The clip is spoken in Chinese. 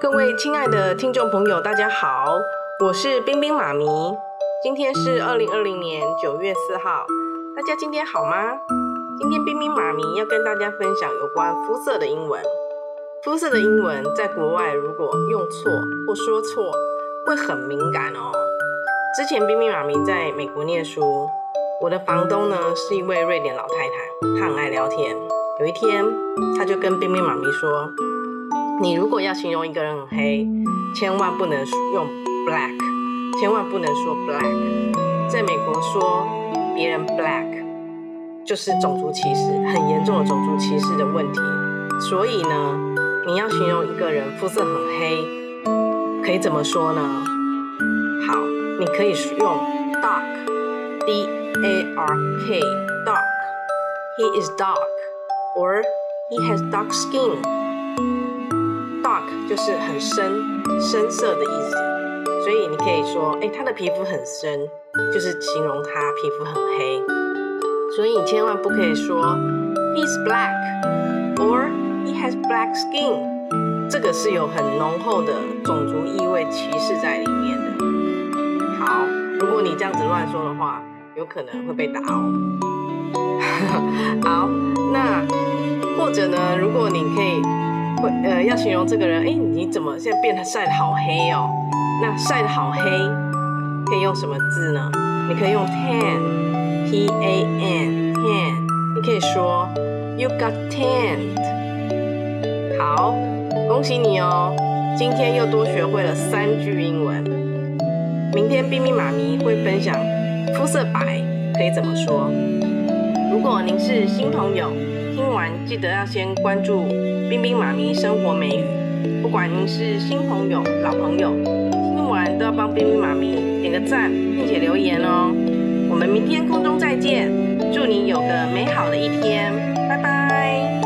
各位亲爱的听众朋友，大家好，我是冰冰妈咪。今天是二零二零年九月四号，大家今天好吗？今天冰冰妈咪要跟大家分享有关肤色的英文。肤色的英文在国外如果用错或说错，会很敏感哦。之前冰冰妈咪在美国念书，我的房东呢是一位瑞典老太太，她很爱聊天。有一天，她就跟冰冰妈咪说。你如果要形容一个人很黑，千万不能用 black，千万不能说 black。在美国说别人 black 就是种族歧视，很严重的种族歧视的问题。所以呢，你要形容一个人肤色很黑，可以怎么说呢？好，你可以用 dark，d a r k，dark，he is dark，or he has dark skin。就是很深深色的意思，所以你可以说，哎，他的皮肤很深，就是形容他皮肤很黑。所以你千万不可以说 he's black or he has black skin，这个是有很浓厚的种族意味歧视在里面的。好，如果你这样子乱说的话，有可能会被打哦。好，那或者呢，如果你可以。会呃，要形容这个人，哎，你怎么现在变得晒得好黑哦？那晒得好黑，可以用什么字呢？你可以用 tan，t a n tan。你可以说 you got tanned。好，恭喜你哦，今天又多学会了三句英文。明天冰冰妈咪会分享肤色白可以怎么说。如果您是新朋友。听完记得要先关注冰冰妈咪生活美语，不管您是新朋友、老朋友，听完都要帮冰冰妈咪点个赞，并且留言哦。我们明天空中再见，祝你有个美好的一天，拜拜。